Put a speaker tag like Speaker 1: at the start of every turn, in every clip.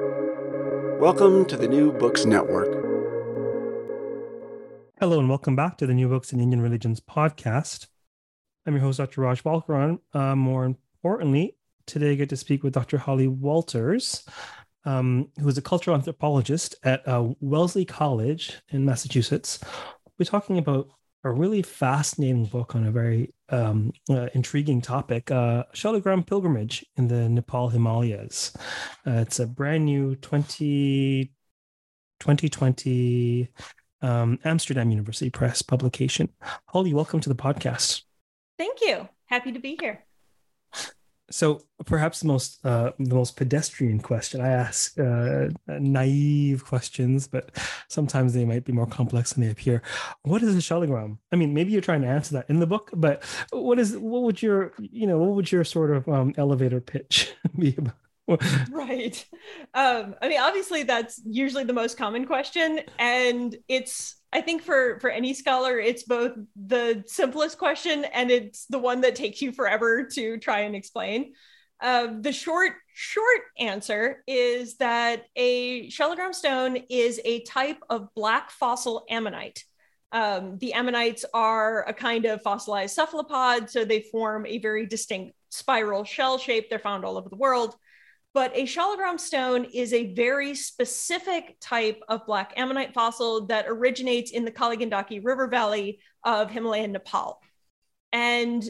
Speaker 1: Welcome to the New Books Network.
Speaker 2: Hello, and welcome back to the New Books in Indian Religions podcast. I'm your host, Dr. Raj Balkaran. Uh, more importantly, today I get to speak with Dr. Holly Walters, um, who is a cultural anthropologist at uh, Wellesley College in Massachusetts. We're talking about a really fascinating book on a very um, uh, intriguing topic uh, Shaligram Pilgrimage in the Nepal Himalayas. Uh, it's a brand new 20, 2020 um, Amsterdam University Press publication. Holly, welcome to the podcast.
Speaker 3: Thank you. Happy to be here.
Speaker 2: So perhaps the most uh, the most pedestrian question I ask uh, naive questions, but sometimes they might be more complex than they appear. What is a shaligram? I mean, maybe you're trying to answer that in the book, but what is what would your you know what would your sort of um, elevator pitch be about?
Speaker 3: right. Um, I mean, obviously, that's usually the most common question, and it's I think for for any scholar, it's both the simplest question and it's the one that takes you forever to try and explain. Uh, the short short answer is that a Shaligram stone is a type of black fossil ammonite. Um, the ammonites are a kind of fossilized cephalopod, so they form a very distinct spiral shell shape. They're found all over the world. But a Shaligram stone is a very specific type of black ammonite fossil that originates in the Kali Gandaki River Valley of Himalayan Nepal. And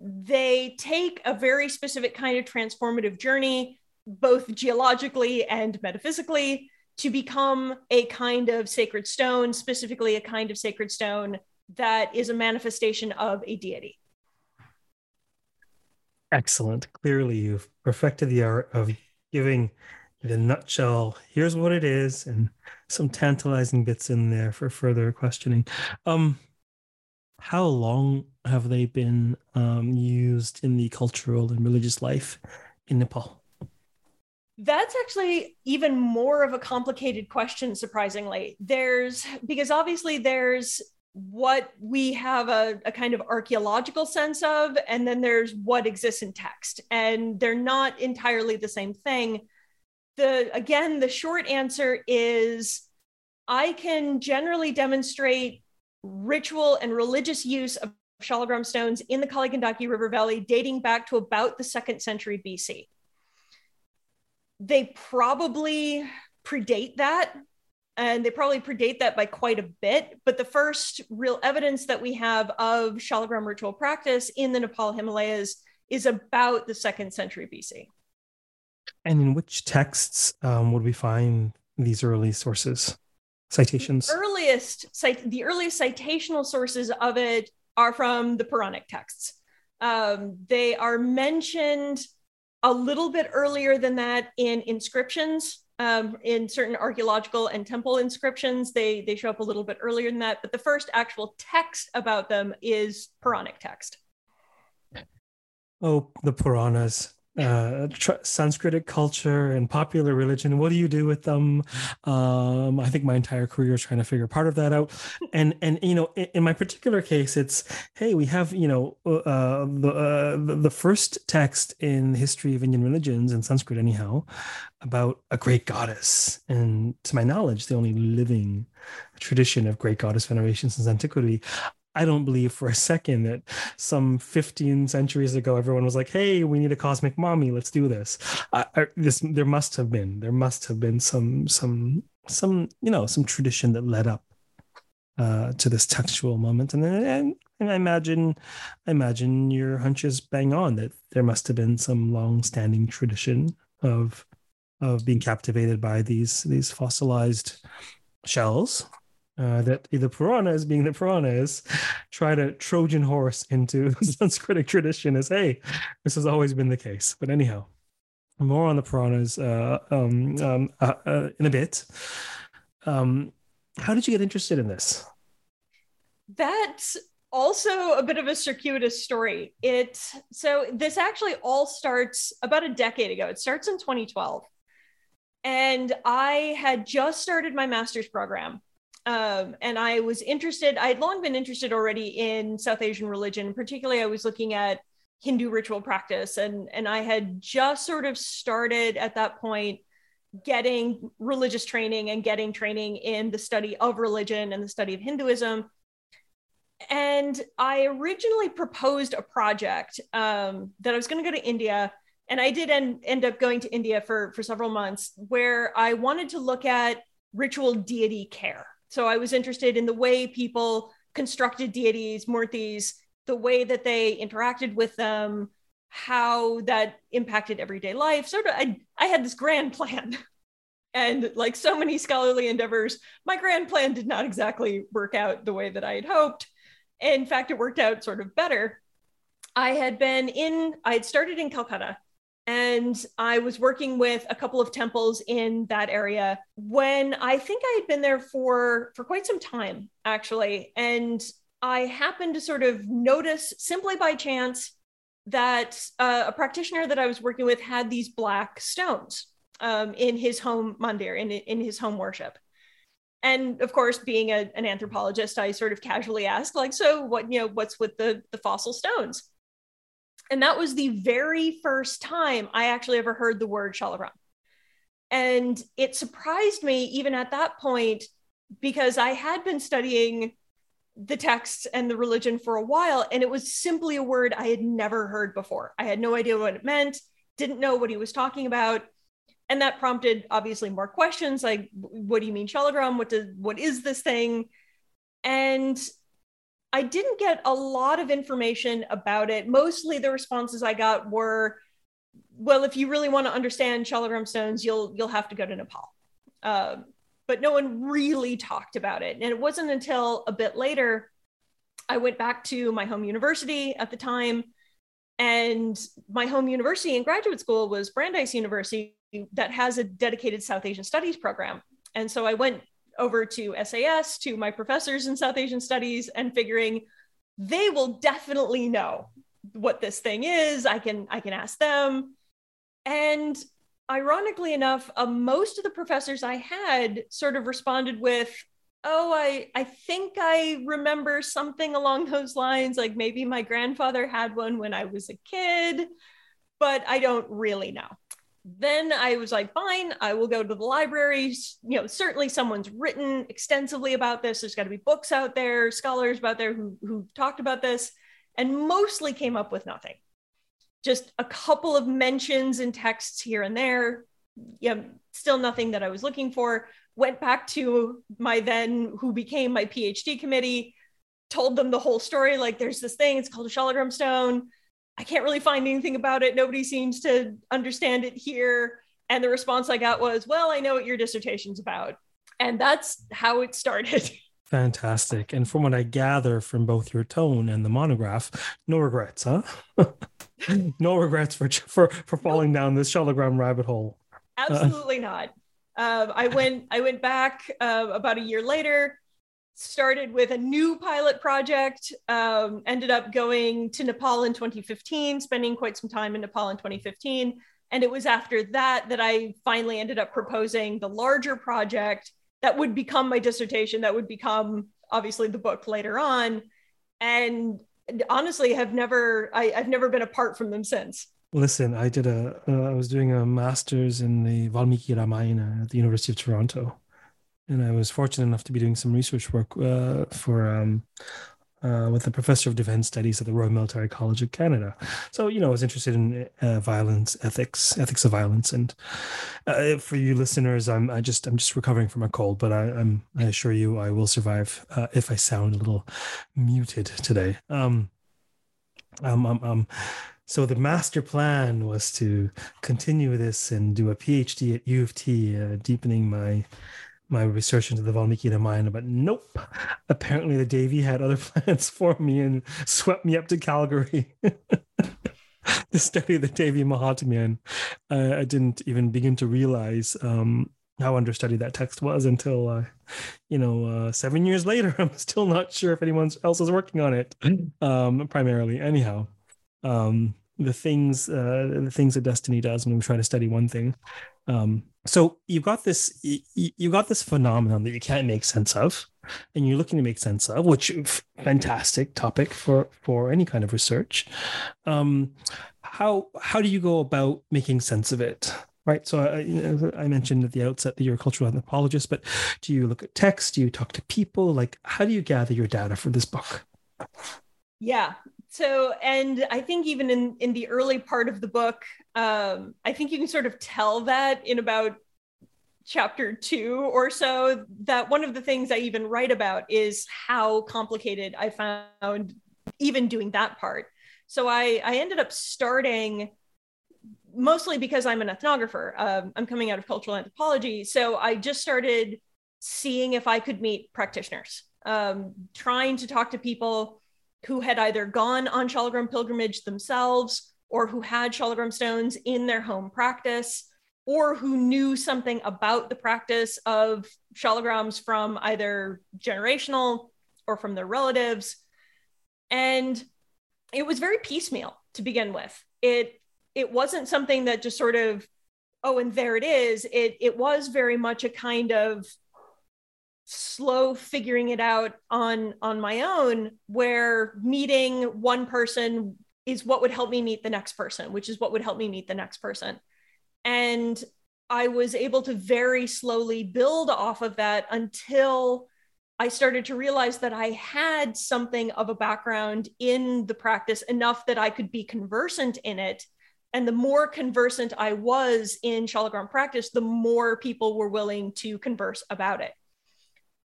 Speaker 3: they take a very specific kind of transformative journey, both geologically and metaphysically, to become a kind of sacred stone, specifically a kind of sacred stone that is a manifestation of a deity.
Speaker 2: Excellent. Clearly, you've perfected the art of giving the nutshell. Here's what it is, and some tantalizing bits in there for further questioning. Um, how long have they been um, used in the cultural and religious life in Nepal?
Speaker 3: That's actually even more of a complicated question, surprisingly. There's because obviously there's what we have a, a, kind of archaeological sense of, and then there's what exists in text. And they're not entirely the same thing. The again, the short answer is I can generally demonstrate ritual and religious use of Shaligram stones in the Kali Gandaki River Valley dating back to about the second century BC. They probably predate that and they probably predate that by quite a bit. But the first real evidence that we have of Shaligram ritual practice in the Nepal Himalayas is about the second century BC.
Speaker 2: And in which texts um, would we find these early sources, citations?
Speaker 3: The earliest, the earliest citational sources of it are from the Puranic texts. Um, they are mentioned a little bit earlier than that in inscriptions um, in certain archaeological and temple inscriptions. They they show up a little bit earlier than that, but the first actual text about them is Puranic text.
Speaker 2: Oh, the Puranas uh, tr- Sanskritic culture and popular religion. What do you do with them? Um, I think my entire career is trying to figure part of that out. And and you know, in, in my particular case, it's hey, we have you know uh, the, uh, the first text in the history of Indian religions in Sanskrit, anyhow, about a great goddess. And to my knowledge, the only living tradition of great goddess veneration since antiquity. I don't believe for a second that some 15 centuries ago everyone was like, "Hey, we need a cosmic mommy. Let's do this." I, I, this there must have been there must have been some some some you know some tradition that led up uh, to this textual moment, and then and, and I imagine I imagine your hunch is bang on that there must have been some long-standing tradition of of being captivated by these these fossilized shells uh, that the Puranas, being the Puranas, try to Trojan horse into Sanskritic tradition as, hey, this has always been the case. But anyhow, more on the Puranas uh, um, um, uh, uh, in a bit. Um, how did you get interested in this?
Speaker 3: That's also a bit of a circuitous story. It so this actually all starts about a decade ago. It starts in 2012. And I had just started my master's program um, and I was interested, I had long been interested already in South Asian religion. Particularly, I was looking at Hindu ritual practice, and, and I had just sort of started at that point getting religious training and getting training in the study of religion and the study of Hinduism. And I originally proposed a project um, that I was going to go to India. And I did end, end up going to India for, for several months, where I wanted to look at ritual deity care. So I was interested in the way people constructed deities, murtis, the way that they interacted with them, how that impacted everyday life. Sort of, I, I had this grand plan. And like so many scholarly endeavors, my grand plan did not exactly work out the way that I had hoped. In fact, it worked out sort of better. I had been in, I had started in Calcutta and I was working with a couple of temples in that area when I think I had been there for for quite some time actually. And I happened to sort of notice simply by chance that uh, a practitioner that I was working with had these black stones um, in his home mandir in in his home worship. And of course being a, an anthropologist i sort of casually asked like so what you know what's with the the fossil stones and that was the very first time I actually ever heard the word Shalagram. And it surprised me even at that point because I had been studying the texts and the religion for a while, and it was simply a word I had never heard before. I had no idea what it meant, didn't know what he was talking about. And that prompted obviously more questions like, what do you mean Shalagram? What does what is this thing? And I didn't get a lot of information about it. Mostly the responses I got were, well, if you really want to understand Shalagram stones, you'll you'll have to go to Nepal. Uh, but no one really talked about it. And it wasn't until a bit later I went back to my home university at the time. And my home university and graduate school was Brandeis University, that has a dedicated South Asian Studies program. And so I went over to SAS to my professors in South Asian studies and figuring they will definitely know what this thing is. I can I can ask them. And ironically enough, uh, most of the professors I had sort of responded with, "Oh, I I think I remember something along those lines. Like maybe my grandfather had one when I was a kid, but I don't really know." Then I was like, fine, I will go to the libraries. You know, certainly someone's written extensively about this. There's got to be books out there, scholars out there who who talked about this, and mostly came up with nothing. Just a couple of mentions in texts here and there. Yeah, still nothing that I was looking for. Went back to my then who became my PhD committee, told them the whole story. Like, there's this thing. It's called a Shalagram stone I can't really find anything about it. Nobody seems to understand it here. And the response I got was, well, I know what your dissertation's about. And that's how it started.
Speaker 2: Fantastic. And from what I gather from both your tone and the monograph, no regrets, huh? no regrets for for for falling nope. down this Shalagram rabbit hole.
Speaker 3: Absolutely not. Um, I went I went back uh, about a year later started with a new pilot project, um, ended up going to Nepal in 2015, spending quite some time in Nepal in 2015. And it was after that that I finally ended up proposing the larger project that would become my dissertation, that would become obviously the book later on. And honestly, have never, I, have never been apart from them since.
Speaker 2: Listen, I did a. Uh, I was doing a master's in the Valmiki Ramayana at the University of Toronto and I was fortunate enough to be doing some research work uh, for um, uh, with a professor of defense studies at the Royal Military College of Canada. So you know, I was interested in uh, violence, ethics, ethics of violence, and uh, for you listeners, I'm I just I'm just recovering from a cold, but I, am I assure you I will survive uh, if I sound a little muted today. Um, um, um, um so the master plan was to continue this and do a PhD at U of T, uh, deepening my my research into the Valmiki Ramayana, but nope. Apparently, the Devi had other plans for me and swept me up to Calgary to study the Devi Mahatmya. And uh, I didn't even begin to realize um, how understudied that text was until, uh, you know, uh, seven years later. I'm still not sure if anyone else is working on it. Um, primarily, anyhow. Um, the things, uh, the things that destiny does when we try to study one thing um, so you've got this you got this phenomenon that you can't make sense of and you're looking to make sense of which fantastic topic for for any kind of research um, how how do you go about making sense of it right? So I, I, mentioned at the outset that you're a cultural anthropologist, but do you look at text? Do you talk to people? Like, how do you gather your data for this book?
Speaker 3: Yeah. So, and I think even in in the early part of the book, um, I think you can sort of tell that in about chapter two or so that one of the things I even write about is how complicated I found even doing that part. So I I ended up starting mostly because I'm an ethnographer. Um, I'm coming out of cultural anthropology. So I just started seeing if I could meet practitioners, um, trying to talk to people who had either gone on Shalagram pilgrimage themselves or who had Shalagram stones in their home practice or who knew something about the practice of Shalagrams from either generational or from their relatives. And it was very piecemeal to begin with. It it wasn't something that just sort of oh and there it is it it was very much a kind of slow figuring it out on on my own where meeting one person is what would help me meet the next person which is what would help me meet the next person and i was able to very slowly build off of that until i started to realize that i had something of a background in the practice enough that i could be conversant in it and the more conversant I was in Shalagram practice, the more people were willing to converse about it.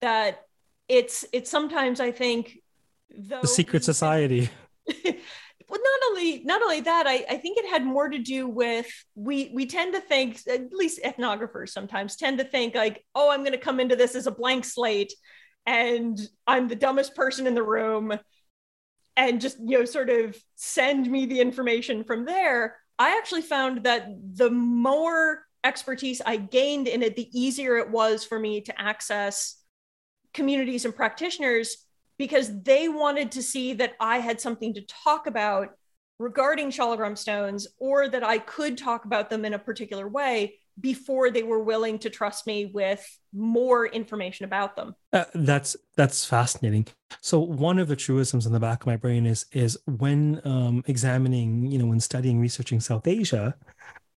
Speaker 3: That it's it's sometimes I think
Speaker 2: the secret society.
Speaker 3: well, not only not only that, I, I think it had more to do with we we tend to think, at least ethnographers sometimes tend to think like, oh, I'm gonna come into this as a blank slate and I'm the dumbest person in the room and just you know sort of send me the information from there. I actually found that the more expertise I gained in it, the easier it was for me to access communities and practitioners because they wanted to see that I had something to talk about regarding Shalagram stones or that I could talk about them in a particular way before they were willing to trust me with more information about them.
Speaker 2: Uh, that's that's fascinating. So one of the truisms in the back of my brain is is when um, examining, you know, when studying, researching South Asia,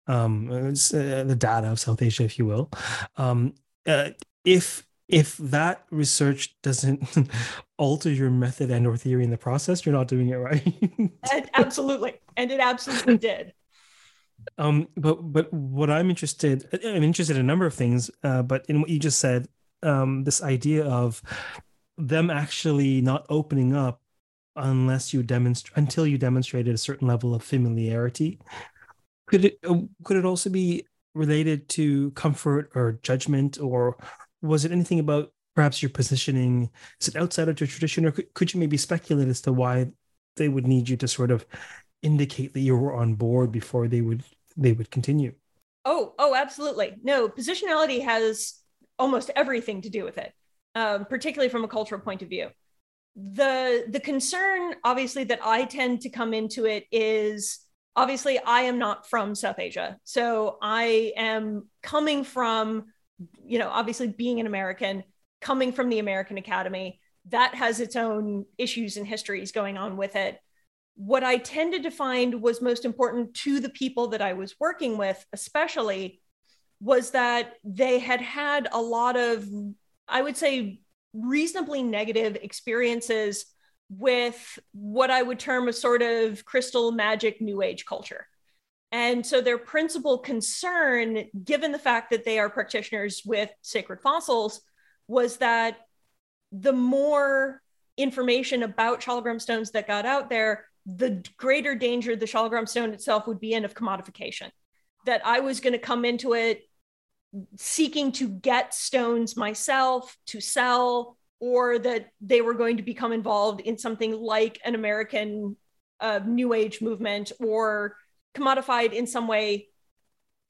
Speaker 2: um, uh, the data of South Asia, if you will, um, uh, if if that research doesn't alter your method and or theory in the process, you're not doing it right.
Speaker 3: absolutely, and it absolutely did.
Speaker 2: Um, but but what I'm interested, I'm interested in a number of things. Uh, but in what you just said, um, this idea of them actually not opening up unless you demonstrate until you demonstrated a certain level of familiarity. Could it uh, could it also be related to comfort or judgment, or was it anything about perhaps your positioning? Is it outside of your tradition, or could, could you maybe speculate as to why they would need you to sort of indicate that you were on board before they would they would continue?
Speaker 3: Oh oh absolutely. No positionality has almost everything to do with it um, particularly from a cultural point of view. The the concern obviously that i tend to come into it is obviously i am not from south asia. So i am coming from you know obviously being an american coming from the american academy that has its own issues and histories going on with it what I tended to find was most important to the people that I was working with, especially, was that they had had a lot of, I would say, reasonably negative experiences with what I would term a sort of crystal magic new age culture. And so their principal concern, given the fact that they are practitioners with sacred fossils, was that the more information about Shalagram stones that got out there, the greater danger the Shalagram stone itself would be in of commodification. That I was going to come into it seeking to get stones myself to sell, or that they were going to become involved in something like an American uh, New Age movement or commodified in some way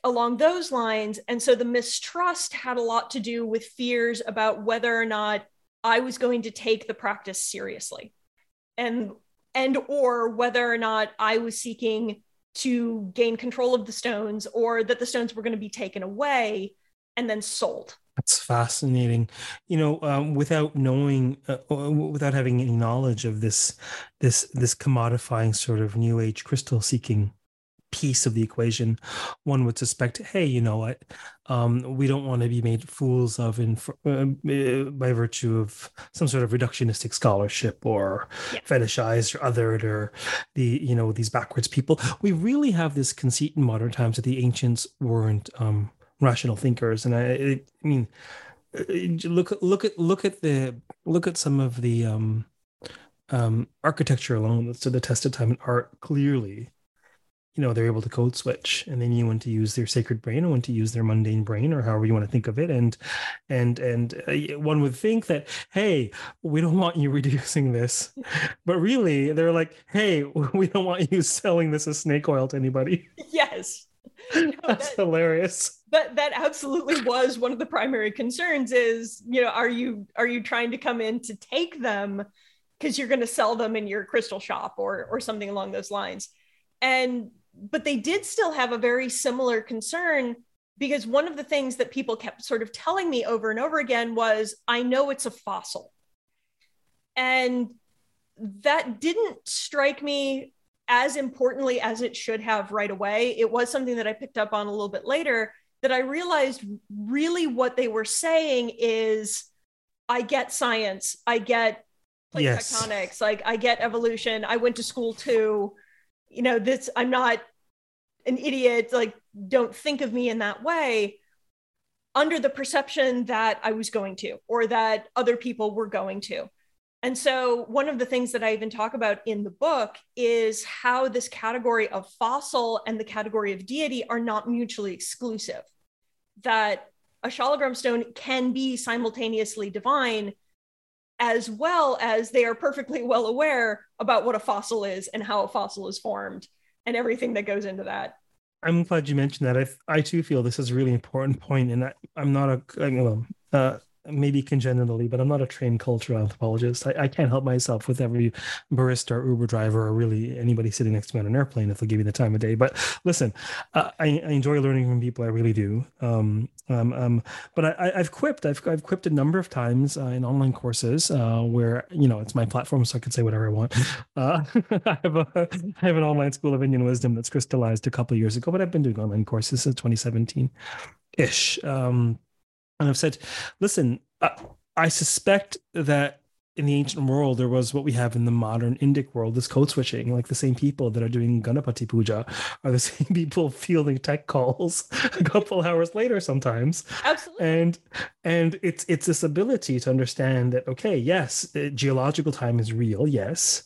Speaker 3: along those lines. And so the mistrust had a lot to do with fears about whether or not I was going to take the practice seriously. And and or whether or not I was seeking to gain control of the stones or that the stones were going to be taken away and then sold.
Speaker 2: That's fascinating. You know, um, without knowing, uh, without having any knowledge of this, this, this commodifying sort of new age crystal seeking piece of the equation, one would suspect, hey, you know what? Um, we don't want to be made fools of in uh, by virtue of some sort of reductionistic scholarship or yeah. fetishized or othered or the you know these backwards people. We really have this conceit in modern times that the ancients weren't um, rational thinkers, and I, I mean, uh, look look at look at the look at some of the um, um, architecture alone that's to the test of time in art clearly you know they're able to code switch and they knew when to use their sacred brain and when to use their mundane brain or however you want to think of it. And and and uh, one would think that hey we don't want you reducing this. But really they're like hey we don't want you selling this as snake oil to anybody.
Speaker 3: Yes.
Speaker 2: No, that's that, hilarious.
Speaker 3: that that absolutely was one of the primary concerns is you know are you are you trying to come in to take them because you're going to sell them in your crystal shop or or something along those lines? And but they did still have a very similar concern because one of the things that people kept sort of telling me over and over again was i know it's a fossil. And that didn't strike me as importantly as it should have right away. It was something that i picked up on a little bit later that i realized really what they were saying is i get science. I get plate yes. tectonics. Like i get evolution. I went to school too. You know this i'm not an idiot like don't think of me in that way under the perception that i was going to or that other people were going to. And so one of the things that i even talk about in the book is how this category of fossil and the category of deity are not mutually exclusive that a shalagram stone can be simultaneously divine as well as they are perfectly well aware about what a fossil is and how a fossil is formed and everything that goes into that.
Speaker 2: I'm glad you mentioned that. I I too feel this is a really important point, and I, I'm not a well, uh, maybe congenitally, but I'm not a trained cultural anthropologist. I, I can't help myself with every barista or Uber driver or really anybody sitting next to me on an airplane if they'll give me the time of day. But listen, uh, I, I, enjoy learning from people. I really do. Um, um, um, but I, have quipped. I've, I've quipped a number of times uh, in online courses uh, where you know it's my platform, so I can say whatever I want. Uh, I have a I have an online school of Indian wisdom that's crystallized a couple of years ago, but I've been doing online courses since 2017 ish. Um, and I've said, listen, I, I suspect that in the ancient world, there was what we have in the modern Indic world, this code switching. Like the same people that are doing Ganapati Puja are the same people fielding tech calls a couple hours later sometimes.
Speaker 3: Absolutely.
Speaker 2: And and it's it's this ability to understand that okay, yes, geological time is real, yes,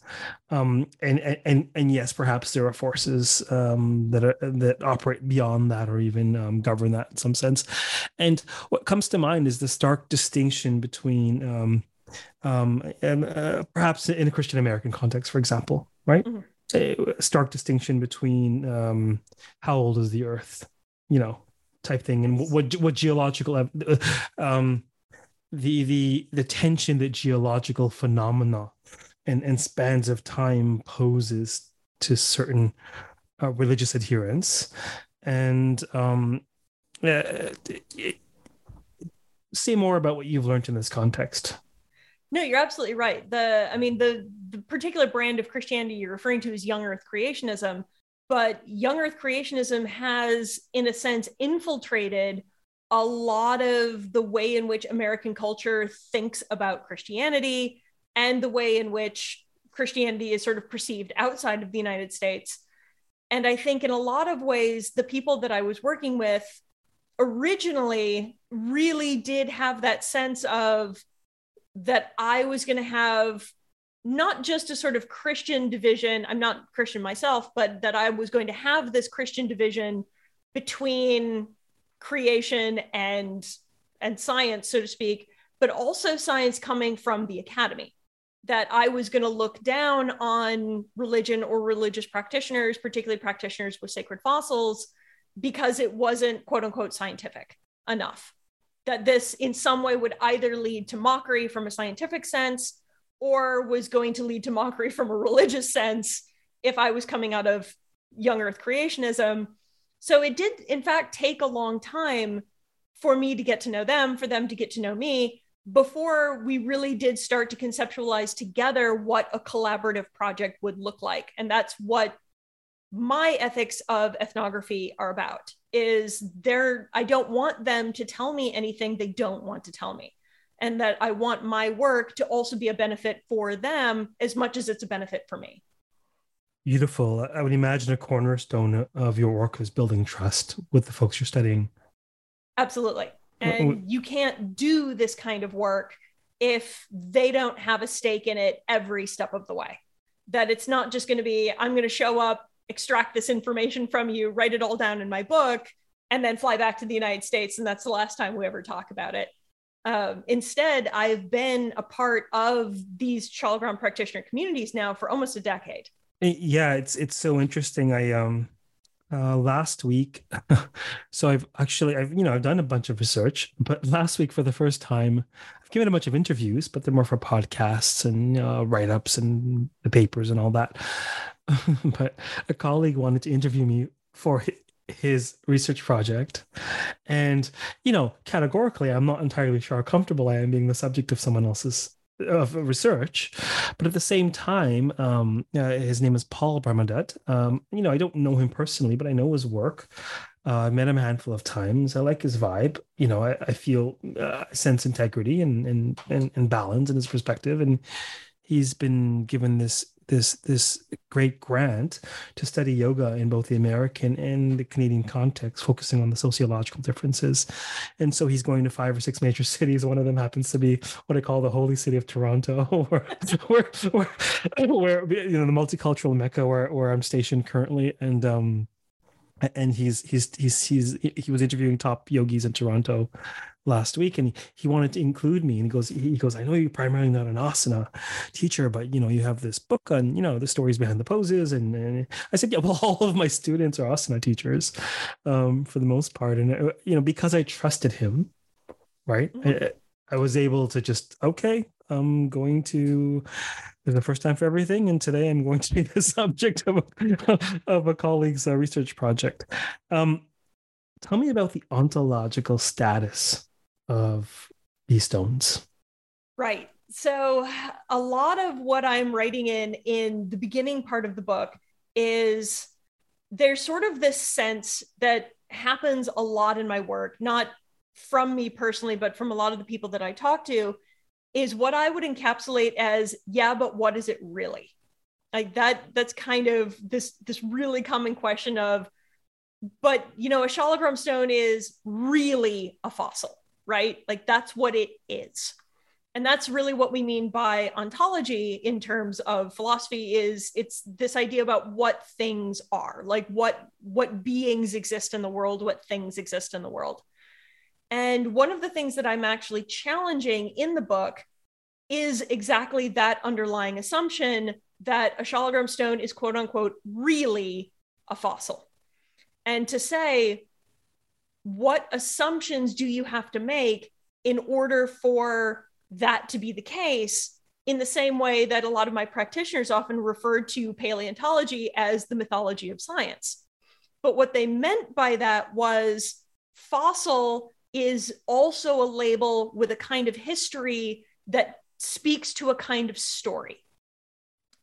Speaker 2: um, and and and yes, perhaps there are forces um, that are that operate beyond that or even um, govern that in some sense. And what comes to mind is the stark distinction between um, um, and uh, perhaps in a Christian American context, for example, right? Mm-hmm. A stark distinction between um, how old is the Earth, you know, type thing, and what what geological uh, um, the the the tension that geological phenomena and and spans of time poses to certain uh, religious adherents, and um, uh, say more about what you've learned in this context.
Speaker 3: No, you're absolutely right. The I mean the the particular brand of Christianity you're referring to is young earth creationism, but young earth creationism has in a sense infiltrated a lot of the way in which American culture thinks about Christianity and the way in which Christianity is sort of perceived outside of the United States. And I think in a lot of ways, the people that I was working with originally really did have that sense of that I was going to have not just a sort of Christian division. I'm not Christian myself, but that I was going to have this Christian division between creation and and science, so to speak, but also science coming from the academy. That I was going to look down on religion or religious practitioners, particularly practitioners with sacred fossils, because it wasn't quote unquote scientific enough that this in some way would either lead to mockery from a scientific sense or was going to lead to mockery from a religious sense if I was coming out of young earth creationism. So it did, in fact, take a long time for me to get to know them, for them to get to know me, before we really did start to conceptualize together what a collaborative project would look like. And that's what my ethics of ethnography are about is there i don't want them to tell me anything they don't want to tell me. And that i want my work to also be a benefit for them as much as it's a benefit for me.
Speaker 2: Beautiful. I would imagine a cornerstone of your work is building trust with the folks you're studying.
Speaker 3: Absolutely. And you can't do this kind of work if they don't have a stake in it every step of the way. That it's not just going to be i'm going to show up extract this information from you, write it all down in my book, and then fly back to the United States. And that's the last time we ever talk about it. Um, instead, I've been a part of these Shalagram practitioner communities now for almost a decade.
Speaker 2: Yeah, it's it's so interesting. I um uh, last week, so I've actually I've you know I've done a bunch of research, but last week for the first time, I've given a bunch of interviews, but they're more for podcasts and uh, write ups and the papers and all that. but a colleague wanted to interview me for his research project. And you know categorically i'm not entirely sure how comfortable i am being the subject of someone else's of research. But at the same time um, uh, his name is paul Bramadat. um, you know i don't know him personally but i know his work. Uh, i met him a handful of times. I like his vibe. You know i, I feel uh, sense integrity and, and and and balance in his perspective. And he's been given this this this great grant to study yoga in both the American and the Canadian context, focusing on the sociological differences. And so he's going to five or six major cities. One of them happens to be what I call the holy city of Toronto, where where, where, where you know the multicultural mecca where where I'm stationed currently, and um and he's he's he's he's he was interviewing top yogis in Toronto last week and he, wanted to include me and he goes he goes i know you're primarily not an asana teacher but you know you have this book on you know the stories behind the poses and, and i said yeah well all of my students are asana teachers um, for the most part and uh, you know because i trusted him right mm-hmm. I, I was able to just okay i'm going to there's a first time for everything and today i'm going to be the subject of a, of a colleague's uh, research project um, tell me about the ontological status of these stones.
Speaker 3: Right. So a lot of what I'm writing in in the beginning part of the book is there's sort of this sense that happens a lot in my work, not from me personally, but from a lot of the people that I talk to, is what I would encapsulate as, yeah, but what is it really? Like that, that's kind of this this really common question of, but you know, a Shalagram stone is really a fossil right? Like that's what it is. And that's really what we mean by ontology in terms of philosophy is it's this idea about what things are, like what what beings exist in the world, what things exist in the world. And one of the things that I'm actually challenging in the book is exactly that underlying assumption that a Shalagram stone is quote unquote really a fossil. And to say, what assumptions do you have to make in order for that to be the case in the same way that a lot of my practitioners often referred to paleontology as the mythology of science but what they meant by that was fossil is also a label with a kind of history that speaks to a kind of story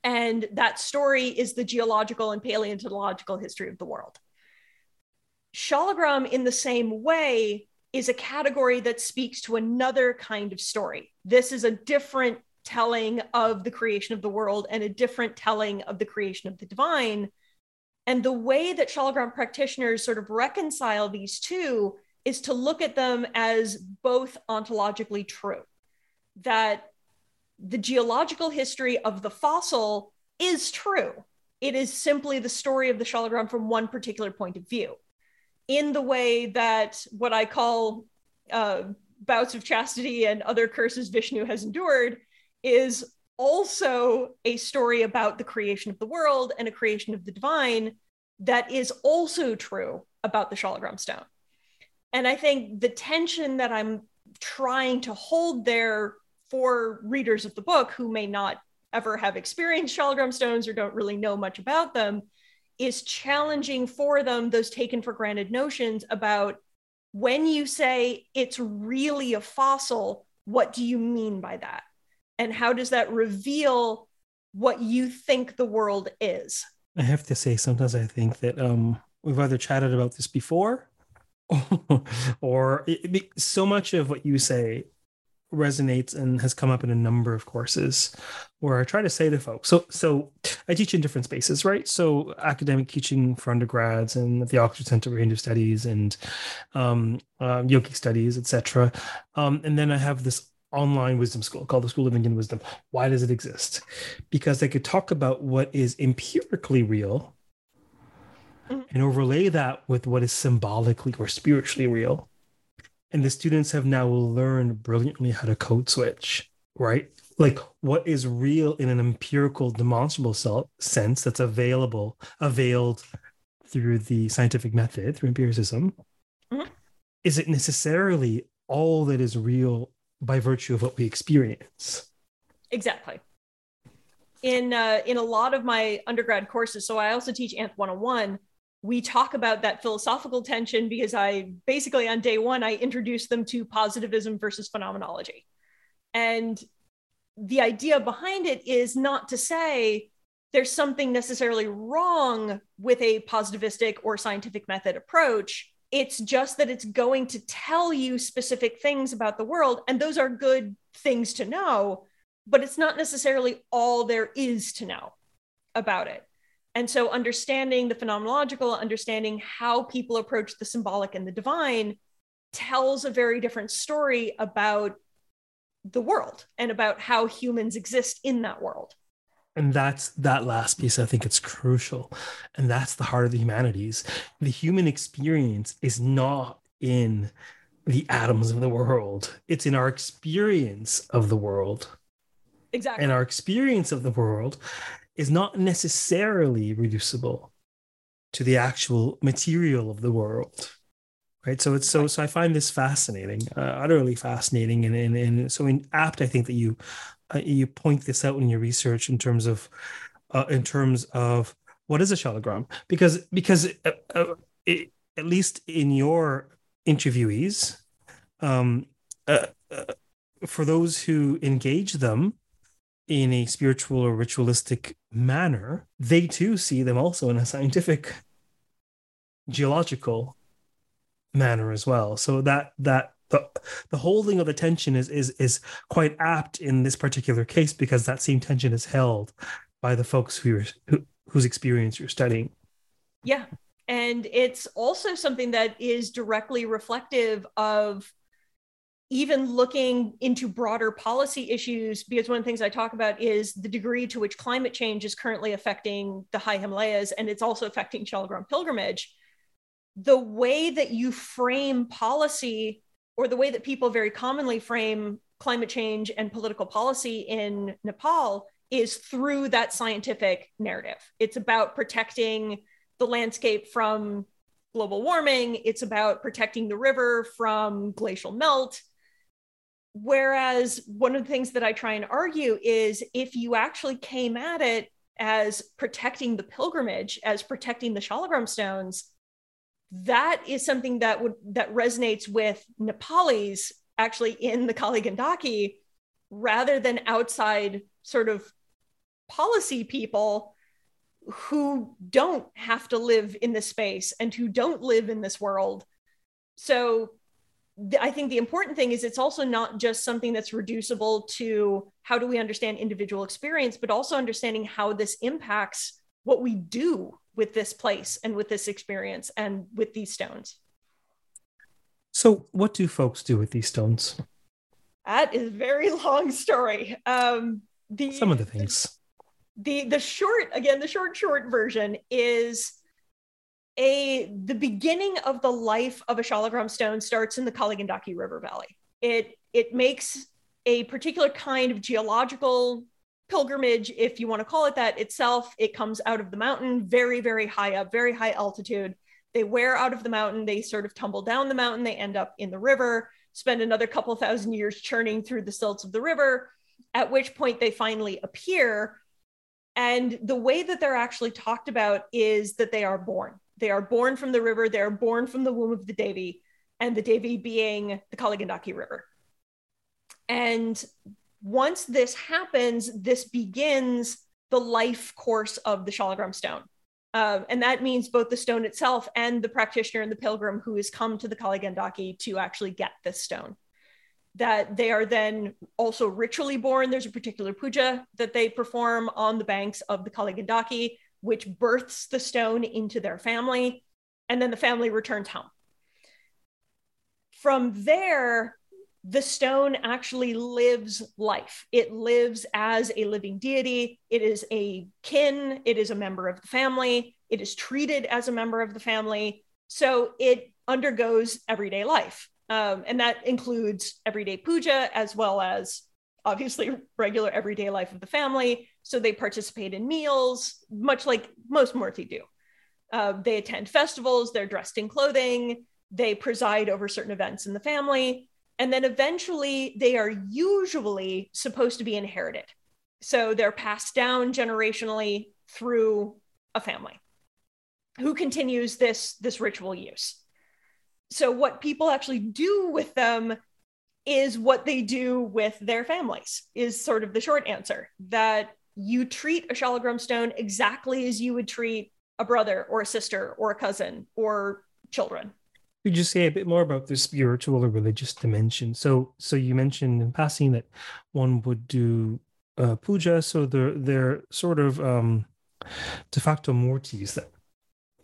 Speaker 3: and that story is the geological and paleontological history of the world Shalagram, in the same way, is a category that speaks to another kind of story. This is a different telling of the creation of the world and a different telling of the creation of the divine. And the way that Shalagram practitioners sort of reconcile these two is to look at them as both ontologically true. That the geological history of the fossil is true. It is simply the story of the Shalagram from one particular point of view in the way that what I call uh, bouts of chastity and other curses Vishnu has endured is also a story about the creation of the world and a creation of the divine that is also true about the Shalagram stone. And I think the tension that I'm trying to hold there for readers of the book who may not ever have experienced Shalagram stones or don't really know much about them is challenging for them those taken for granted notions about when you say it's really a fossil, what do you mean by that? And how does that reveal what you think the world is?
Speaker 2: I have to say, sometimes I think that um, we've either chatted about this before, or it, so much of what you say resonates and has come up in a number of courses where I try to say to folks. So, so I teach in different spaces, right? So, academic teaching for undergrads and at the Oxford Center for Hindu Studies and um, uh, yogic studies, etc. Um, and then I have this online wisdom school called the School of Indian Wisdom. Why does it exist? Because I could talk about what is empirically real mm. and overlay that with what is symbolically or spiritually real and the students have now learned brilliantly how to code switch right like what is real in an empirical demonstrable sense that's available availed through the scientific method through empiricism mm-hmm. is it necessarily all that is real by virtue of what we experience
Speaker 3: exactly in uh, in a lot of my undergrad courses so i also teach anth 101 we talk about that philosophical tension because I basically on day one, I introduced them to positivism versus phenomenology. And the idea behind it is not to say there's something necessarily wrong with a positivistic or scientific method approach. It's just that it's going to tell you specific things about the world, and those are good things to know, but it's not necessarily all there is to know about it. And so, understanding the phenomenological, understanding how people approach the symbolic and the divine tells a very different story about the world and about how humans exist in that world.
Speaker 2: And that's that last piece, I think it's crucial. And that's the heart of the humanities. The human experience is not in the atoms of the world, it's in our experience of the world.
Speaker 3: Exactly.
Speaker 2: And our experience of the world is not necessarily reducible to the actual material of the world right? So it's so so i find this fascinating uh, utterly fascinating and, and and so in apt i think that you uh, you point this out in your research in terms of uh, in terms of what is a shallogram because because uh, uh, it, at least in your interviewees um uh, for those who engage them in a spiritual or ritualistic manner, they too see them also in a scientific geological manner as well. So that that the, the holding of the tension is is is quite apt in this particular case because that same tension is held by the folks who, you're who whose experience you're studying.
Speaker 3: Yeah. And it's also something that is directly reflective of even looking into broader policy issues, because one of the things I talk about is the degree to which climate change is currently affecting the high Himalayas and it's also affecting Shaligram pilgrimage. The way that you frame policy, or the way that people very commonly frame climate change and political policy in Nepal, is through that scientific narrative. It's about protecting the landscape from global warming, it's about protecting the river from glacial melt Whereas one of the things that I try and argue is if you actually came at it as protecting the pilgrimage, as protecting the Shaligram stones, that is something that would that resonates with Nepalis actually in the Kali Gandaki rather than outside sort of policy people who don't have to live in this space and who don't live in this world. So I think the important thing is it's also not just something that's reducible to how do we understand individual experience, but also understanding how this impacts what we do with this place and with this experience and with these stones.
Speaker 2: So, what do folks do with these stones?
Speaker 3: That is a very long story. Um,
Speaker 2: the, Some of the things.
Speaker 3: The the short again, the short short version is a the beginning of the life of a Shaligram stone starts in the Kali Gandaki River Valley. It it makes a particular kind of geological pilgrimage, if you want to call it that, itself. It comes out of the mountain, very very high up, very high altitude. They wear out of the mountain, they sort of tumble down the mountain, they end up in the river, spend another couple thousand years churning through the silts of the river, at which point they finally appear. And the way that they're actually talked about is that they are born. They are born from the river. They are born from the womb of the Devi, and the Devi being the Kali Gandaki River. And once this happens, this begins the life course of the Shaligram stone. Um, and that means both the stone itself and the practitioner and the pilgrim who has come to the Kali Gandaki to actually get this stone. That they are then also ritually born. There's a particular puja that they perform on the banks of the Kali Gandaki, which births the stone into their family. And then the family returns home. From there, the stone actually lives life. It lives as a living deity. It is a kin. It is a member of the family. It is treated as a member of the family. So it undergoes everyday life. Um, and that includes everyday puja as well as obviously regular everyday life of the family. So they participate in meals, much like most Murti do. Uh, they attend festivals, they're dressed in clothing, they preside over certain events in the family and then eventually they are usually supposed to be inherited. So they're passed down generationally through a family who continues this, this ritual use. So what people actually do with them is what they do with their families, is sort of the short answer that you treat a Shalagram stone exactly as you would treat a brother or a sister or a cousin or children.
Speaker 2: Could you say a bit more about the spiritual or religious dimension? So, so you mentioned in passing that one would do uh, puja, so they're they're sort of um, de facto murtis. That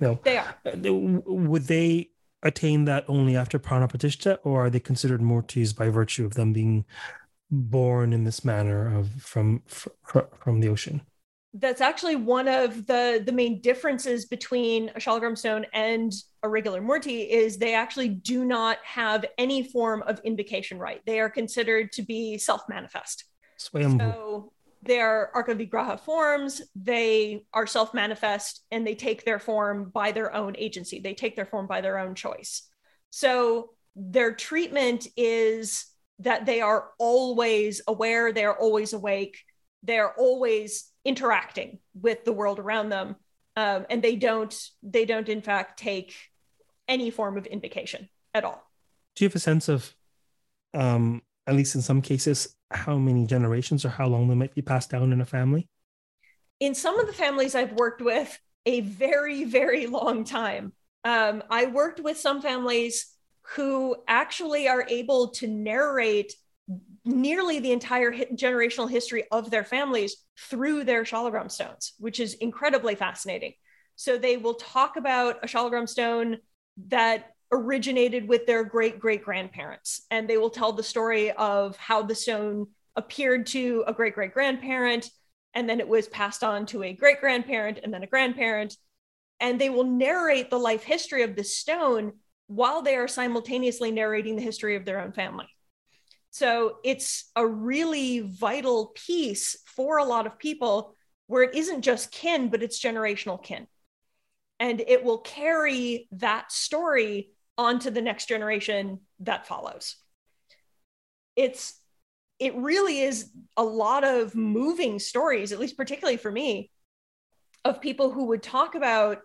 Speaker 3: know, they are. Uh,
Speaker 2: would they attain that only after pranapratishtha, or are they considered murtis by virtue of them being born in this manner of from from, from the ocean?
Speaker 3: that's actually one of the the main differences between a shalagram stone and a regular murti is they actually do not have any form of invocation right. They are considered to be self-manifest. So they're arkavigraha forms they are self-manifest and they take their form by their own agency. They take their form by their own choice. So their treatment is that they are always aware they are always awake they're always interacting with the world around them um, and they don't they don't in fact take any form of invocation at all.
Speaker 2: Do you have a sense of um, at least in some cases how many generations or how long they might be passed down in a family?
Speaker 3: In some of the families i've worked with a very very long time. Um, i worked with some families who actually are able to narrate nearly the entire generational history of their families through their shalagram stones, which is incredibly fascinating. So they will talk about a shalagram stone that originated with their great great grandparents, and they will tell the story of how the stone appeared to a great great grandparent, and then it was passed on to a great grandparent, and then a grandparent. And they will narrate the life history of the stone while they are simultaneously narrating the history of their own family. So it's a really vital piece for a lot of people where it isn't just kin, but it's generational kin. And it will carry that story onto the next generation that follows. It's it really is a lot of moving stories, at least particularly for me, of people who would talk about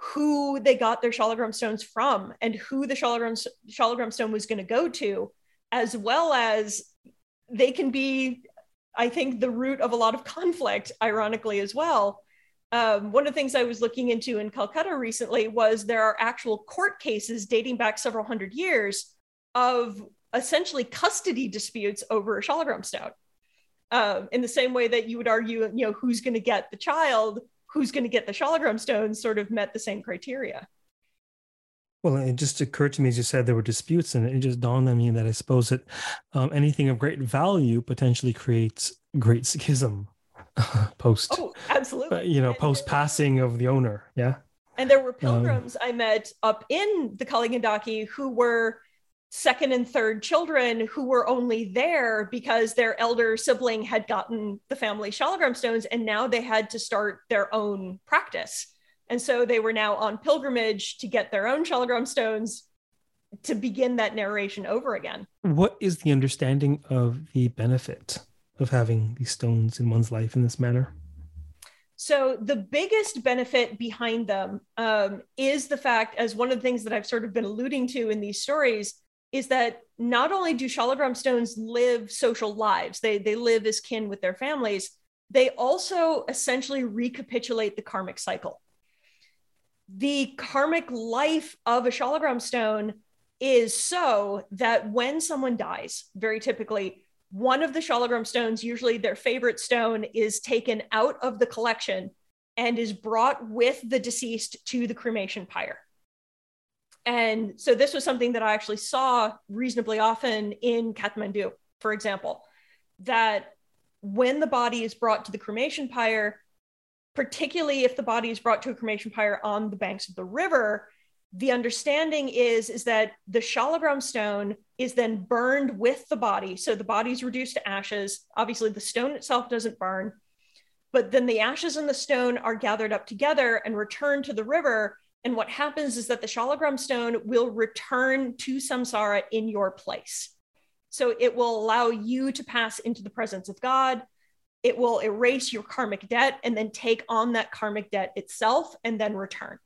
Speaker 3: who they got their shalagram stones from and who the shalagram, shalagram stone was going to go to as well as they can be, I think, the root of a lot of conflict, ironically, as well. Um, one of the things I was looking into in Calcutta recently was there are actual court cases dating back several hundred years of essentially custody disputes over a shalagram stone. Um, in the same way that you would argue, you know, who's going to get the child, who's going to get the shalagram stone, sort of met the same criteria.
Speaker 2: Well, it just occurred to me as you said there were disputes, and it just dawned on me that I suppose that um, anything of great value potentially creates great schism post.
Speaker 3: Oh, absolutely.
Speaker 2: Uh, you know, post passing of the owner. Yeah.
Speaker 3: And there were um, pilgrims um, I met up in the Kali Gandaki who were second and third children who were only there because their elder sibling had gotten the family shalagram stones, and now they had to start their own practice. And so they were now on pilgrimage to get their own Shalagram stones to begin that narration over again.
Speaker 2: What is the understanding of the benefit of having these stones in one's life in this manner?
Speaker 3: So, the biggest benefit behind them um, is the fact, as one of the things that I've sort of been alluding to in these stories, is that not only do Shalagram stones live social lives, they, they live as kin with their families, they also essentially recapitulate the karmic cycle. the karmic life of a shalagram stone is so that when someone dies, very typically, one of the shalagram stones, usually their favorite stone, is taken out of the collection and is brought with the deceased to the cremation pyre. And so this was something that I actually saw reasonably often in Kathmandu, for example, that when the body is brought to the cremation pyre, particularly if the body is brought to a cremation pyre on the banks of the river, the understanding is is that the shalagram stone is then burned with the body. So the body is reduced to ashes. Obviously the stone itself doesn't burn but then the ashes and the stone are gathered up together and returned to the river and what happens is that the shalagram stone will return to samsara in your place. So it will allow you to pass into the presence of God. It will erase your karmic debt and then take on that karmic debt itself and then return.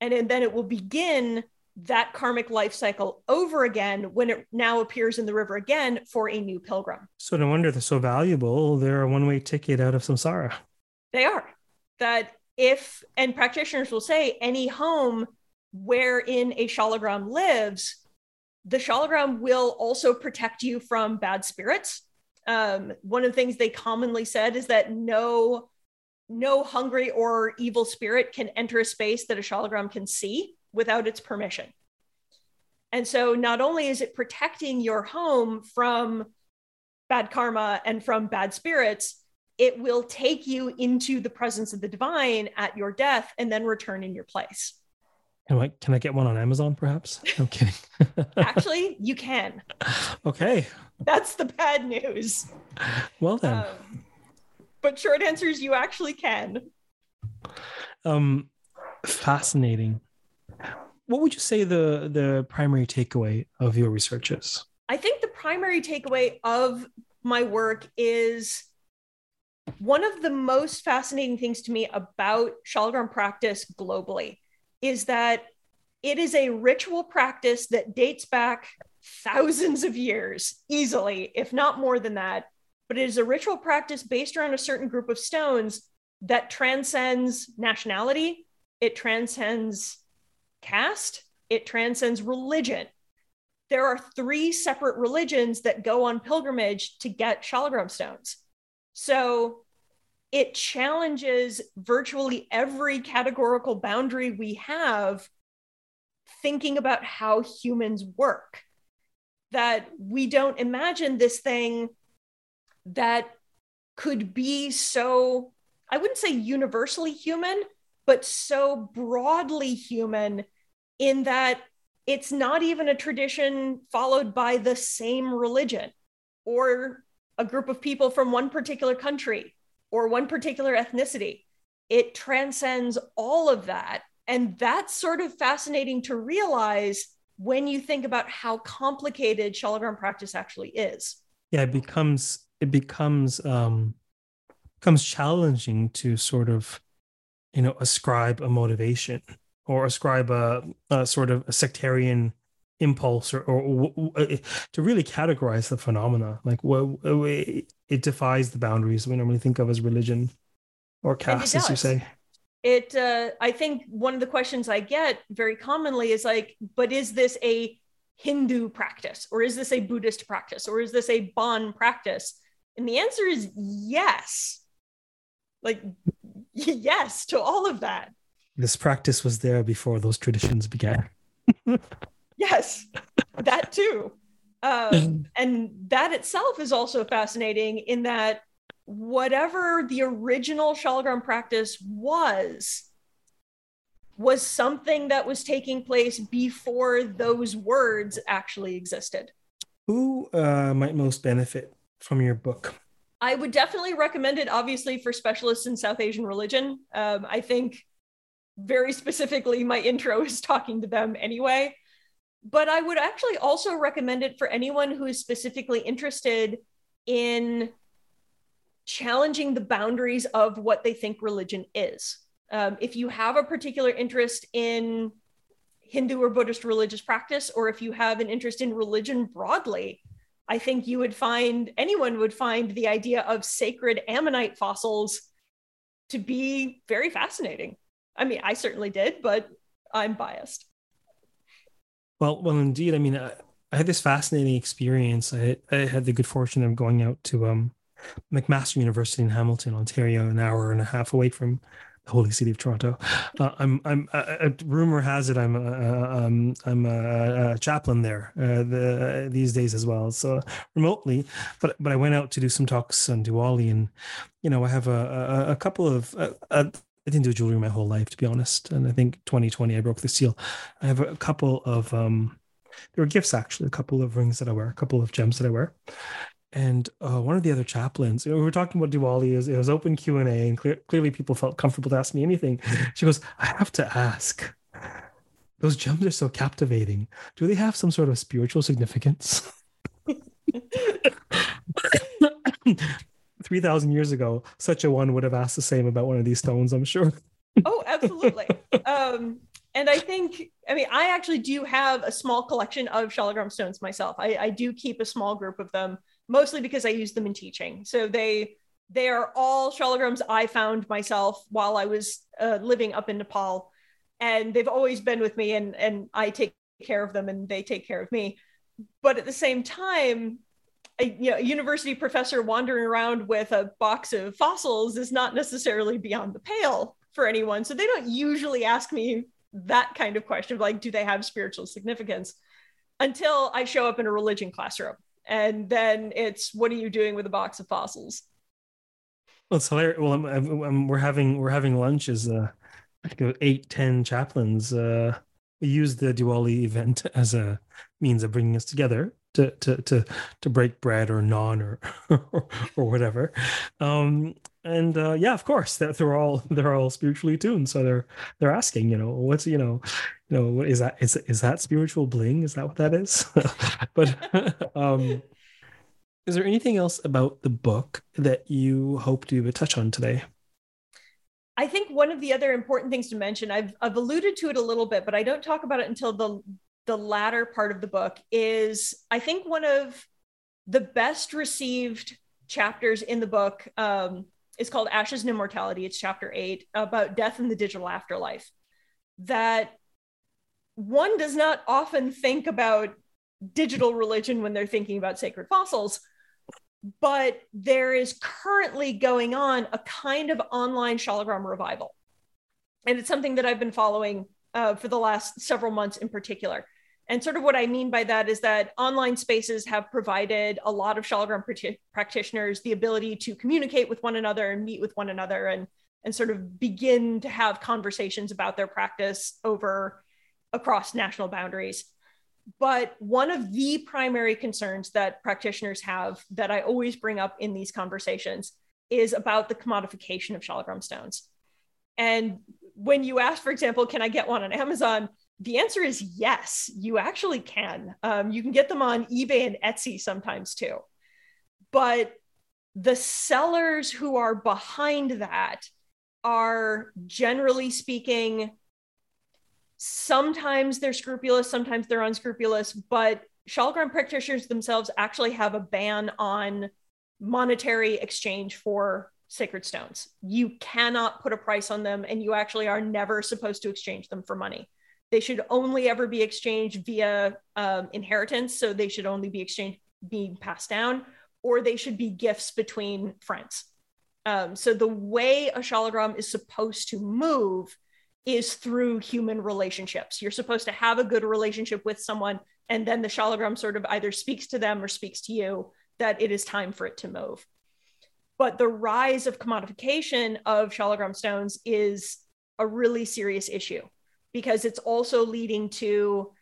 Speaker 3: And then it will begin that karmic life cycle over again when it now appears in the river again for a new pilgrim.
Speaker 2: So no wonder they're so valuable. They're a one-way ticket out of samsara.
Speaker 3: They are. That if and practitioners will say any home wherein a shalagram lives the shalagram will also protect you from bad spirits. Um, one of the things they commonly said is that no no hungry or evil spirit can enter a space that a shalagram can see without its permission. And so not only is it protecting your home from bad karma and from bad spirits it will take you into the presence of the divine at your death and then return in your place.
Speaker 2: Can I, can I get one on Amazon, perhaps? I'm kidding.
Speaker 3: Actually, you can.
Speaker 2: Okay.
Speaker 3: That's the bad news.
Speaker 2: Well then. Um,
Speaker 3: but short answer is you actually can.
Speaker 2: Um, fascinating. What would you say the the primary takeaway of your research is?
Speaker 3: I think the primary takeaway of my work is one of the most fascinating things to me about Shalagram practice globally is that it is a ritual practice that dates back thousands of years, easily, if not more than that. But it is a ritual practice based around a certain group of stones that transcends nationality, it transcends caste, it transcends religion. There are three separate religions that go on pilgrimage to get Shalagram stones. So it challenges virtually every categorical boundary we have thinking about how humans work. That we don't imagine this thing that could be so, I wouldn't say universally human, but so broadly human in that it's not even a tradition followed by the same religion or a group of people from one particular country or one particular ethnicity. It transcends all of that. And that's sort of fascinating to realize when you think about how complicated Shalagram practice actually is.
Speaker 2: Yeah, it becomes it becomes um becomes challenging to sort of you know ascribe a motivation or ascribe a, a sort of a sectarian impulse or, or, or, uh, to really categorize the phenomena like well it defies the boundaries we normally think of as religion or caste as you say.
Speaker 3: It uh, i think one of the questions i get very commonly is like but is this a hindu practice or is this a buddhist practice or is this a bon practice? And the answer is yes. Like yes to all of that.
Speaker 2: This practice was there before those traditions began
Speaker 3: yes, that too. Um, and that itself is also fascinating in that whatever the original Shalagram practice was, was something that was taking place before those words actually existed.
Speaker 2: Who uh, might most benefit from your book?
Speaker 3: I would definitely recommend it, obviously, for specialists in South Asian religion. Um, I think very specifically, my intro is talking to them anyway but I would actually also recommend it for anyone who is specifically interested in challenging the boundaries of what they think religion is. Um, if you have a particular interest in Hindu or Buddhist religious practice, or if you have an interest in religion broadly, I think you would find anyone would find the idea of sacred ammonite fossils to be very fascinating. I mean, I certainly did, but I'm biased.
Speaker 2: Well, well, indeed. I mean, I, I had this fascinating experience. I, I had the good fortune of going out to um, McMaster University in Hamilton, Ontario, an hour and a half away from the holy city of Toronto. Uh, I'm, I'm. Uh, rumor has it I'm, uh, um, I'm a, a chaplain there uh, the, these days as well, so remotely. But but I went out to do some talks on Diwali, and you know I have a a, a couple of. I didn't do jewelry my whole life, to be honest. And I think 2020, I broke the seal. I have a couple of, um, there were gifts actually, a couple of rings that I wear, a couple of gems that I wear. And uh, one of the other chaplains, you know, we were talking about Diwali, it was, it was open Q&A and clear, clearly people felt comfortable to ask me anything. She goes, I have to ask, those gems are so captivating. Do they have some sort of spiritual significance? 3,000 years ago, such a one would have asked the same about one of these stones, I'm sure.
Speaker 3: oh, absolutely. um, and I think, I mean, I actually do have a small collection of Shaligram stones myself. I, I do keep a small group of them, mostly because I use them in teaching. So they they are all Shaligrams I found myself while I was uh, living up in Nepal, and they've always been with me, and and I take care of them, and they take care of me. But at the same time, a you know, university professor wandering around with a box of fossils is not necessarily beyond the pale for anyone. So they don't usually ask me that kind of question like, do they have spiritual significance? Until I show up in a religion classroom. And then it's, what are you doing with a box of fossils?
Speaker 2: Well, it's hilarious. Well, I'm, I'm, we're having we're having lunch as uh, eight ten chaplains. Uh, we use the Diwali event as a means of bringing us together to to to to break bread or naan or or, whatever. Um, and uh, yeah, of course, they're, they're all they're all spiritually tuned, so they're they're asking, you know, what's you know, you know, is that is is that spiritual bling? Is that what that is? but um, is there anything else about the book that you hope to touch on today?
Speaker 3: I think one of the other important things to mention, I've, I've alluded to it a little bit, but I don't talk about it until the the latter part of the book is I think one of the best received chapters in the book um, is called Ashes and Immortality. It's chapter eight about death and the digital afterlife. That one does not often think about digital religion when they're thinking about sacred fossils, but there is currently going on a kind of online Shalagram revival. And it's something that I've been following uh, for the last several months in particular. And sort of what I mean by that is that online spaces have provided a lot of Shalagram pr- practitioners the ability to communicate with one another and meet with one another and, and sort of begin to have conversations about their practice over across national boundaries. But one of the primary concerns that practitioners have that I always bring up in these conversations is about the commodification of Shalagram stones. And when you ask, for example, can I get one on Amazon? The answer is yes, you actually can. Um, you can get them on eBay and Etsy sometimes too. But the sellers who are behind that are generally speaking, sometimes they're scrupulous, sometimes they're unscrupulous, but Shalagram practitioners themselves actually have a ban on monetary exchange for sacred stones. You cannot put a price on them, and you actually are never supposed to exchange them for money. They should only ever be exchanged via um, inheritance. So they should only be exchanged, being passed down, or they should be gifts between friends. Um, so the way a shalagram is supposed to move is through human relationships. You're supposed to have a good relationship with someone, and then the shalagram sort of either speaks to them or speaks to you that it is time for it to move. But the rise of commodification of shalagram stones is a really serious issue because it's also leading to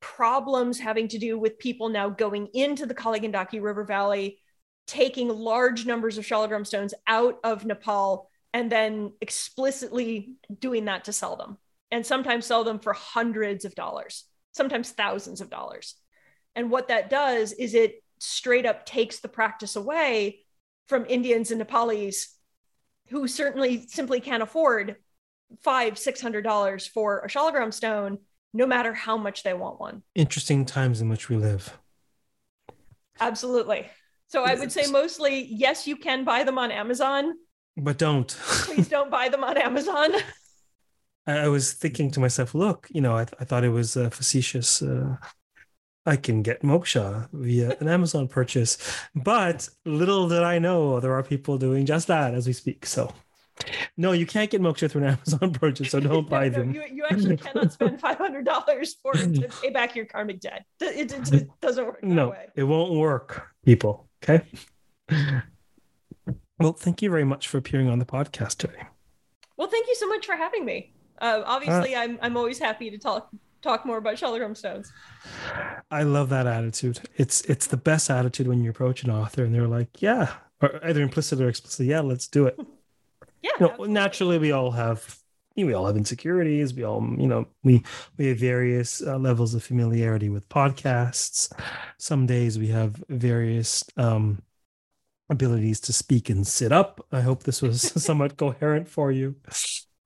Speaker 3: problems having to do with people now going into the Kali Gandaki River Valley, taking large numbers of Shalagram stones out of Nepal, and then explicitly doing that to sell them, and sometimes sell them for hundreds of dollars, sometimes thousands of dollars. And what that does is it straight up takes the practice away from Indians and Nepalese who certainly simply can't afford five, six hundred dollars for a shalagram stone, no matter how much they want one.
Speaker 2: Interesting times in which we live.
Speaker 3: Absolutely. So I would say mostly, yes, you can buy them on Amazon.
Speaker 2: But don't.
Speaker 3: Please don't buy them on Amazon.
Speaker 2: I was thinking to myself, look, you know, I, I thought it was uh, facetious. Uh, I can get moksha via an Amazon purchase, but little did I know there are people doing just that as we speak. So, no, you can't get moksha through an Amazon purchase, so don't buy
Speaker 3: no,
Speaker 2: them.
Speaker 3: You, you actually cannot spend five hundred dollars for to pay back your karmic debt. It, it, it doesn't work.
Speaker 2: no,
Speaker 3: way.
Speaker 2: it won't work, people. Okay. Well, thank you very much for appearing on the podcast today.
Speaker 3: Well, thank you so much for having me. Uh, obviously, uh, I'm I'm always happy to talk talk more about Shalagram stones.
Speaker 2: I love that attitude. It's it's the best attitude when you approach an author and they're like, yeah, or either implicit or explicit, yeah, let's do it.
Speaker 3: Yeah.
Speaker 2: You know, naturally, we all have we all have insecurities. We all, you know, we we have various uh, levels of familiarity with podcasts. Some days we have various um, abilities to speak and sit up. I hope this was somewhat coherent for you.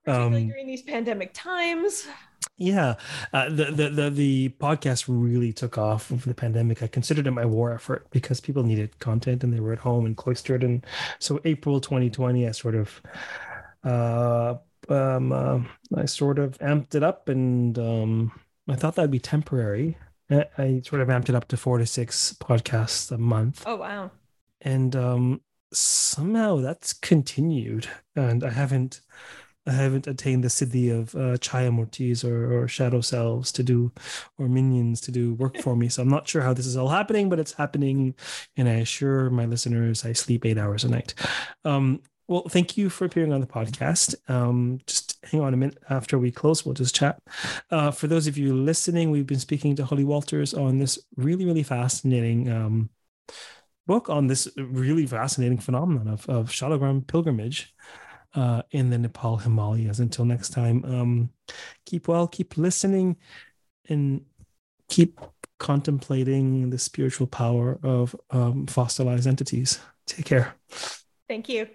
Speaker 3: Particularly um, during these pandemic times.
Speaker 2: Yeah, uh, the, the the the podcast really took off over the pandemic. I considered it my war effort because people needed content and they were at home and cloistered. And so April 2020, I sort of uh, um, uh, I sort of amped it up, and um, I thought that'd be temporary. I, I sort of amped it up to four to six podcasts a month.
Speaker 3: Oh wow!
Speaker 2: And um, somehow that's continued, and I haven't haven't attained the siddhi of uh, Chaya Murtis or, or shadow selves to do, or minions to do work for me. So I'm not sure how this is all happening, but it's happening. And I assure my listeners I sleep eight hours a night. Um, well, thank you for appearing on the podcast. Um, just hang on a minute after we close, we'll just chat. Uh, for those of you listening, we've been speaking to Holly Walters on this really, really fascinating um, book on this really fascinating phenomenon of, of Shalagram pilgrimage uh, in the Nepal Himalayas. Until next time, um, keep well, keep listening, and keep contemplating the spiritual power of um, fossilized entities. Take care.
Speaker 3: Thank you.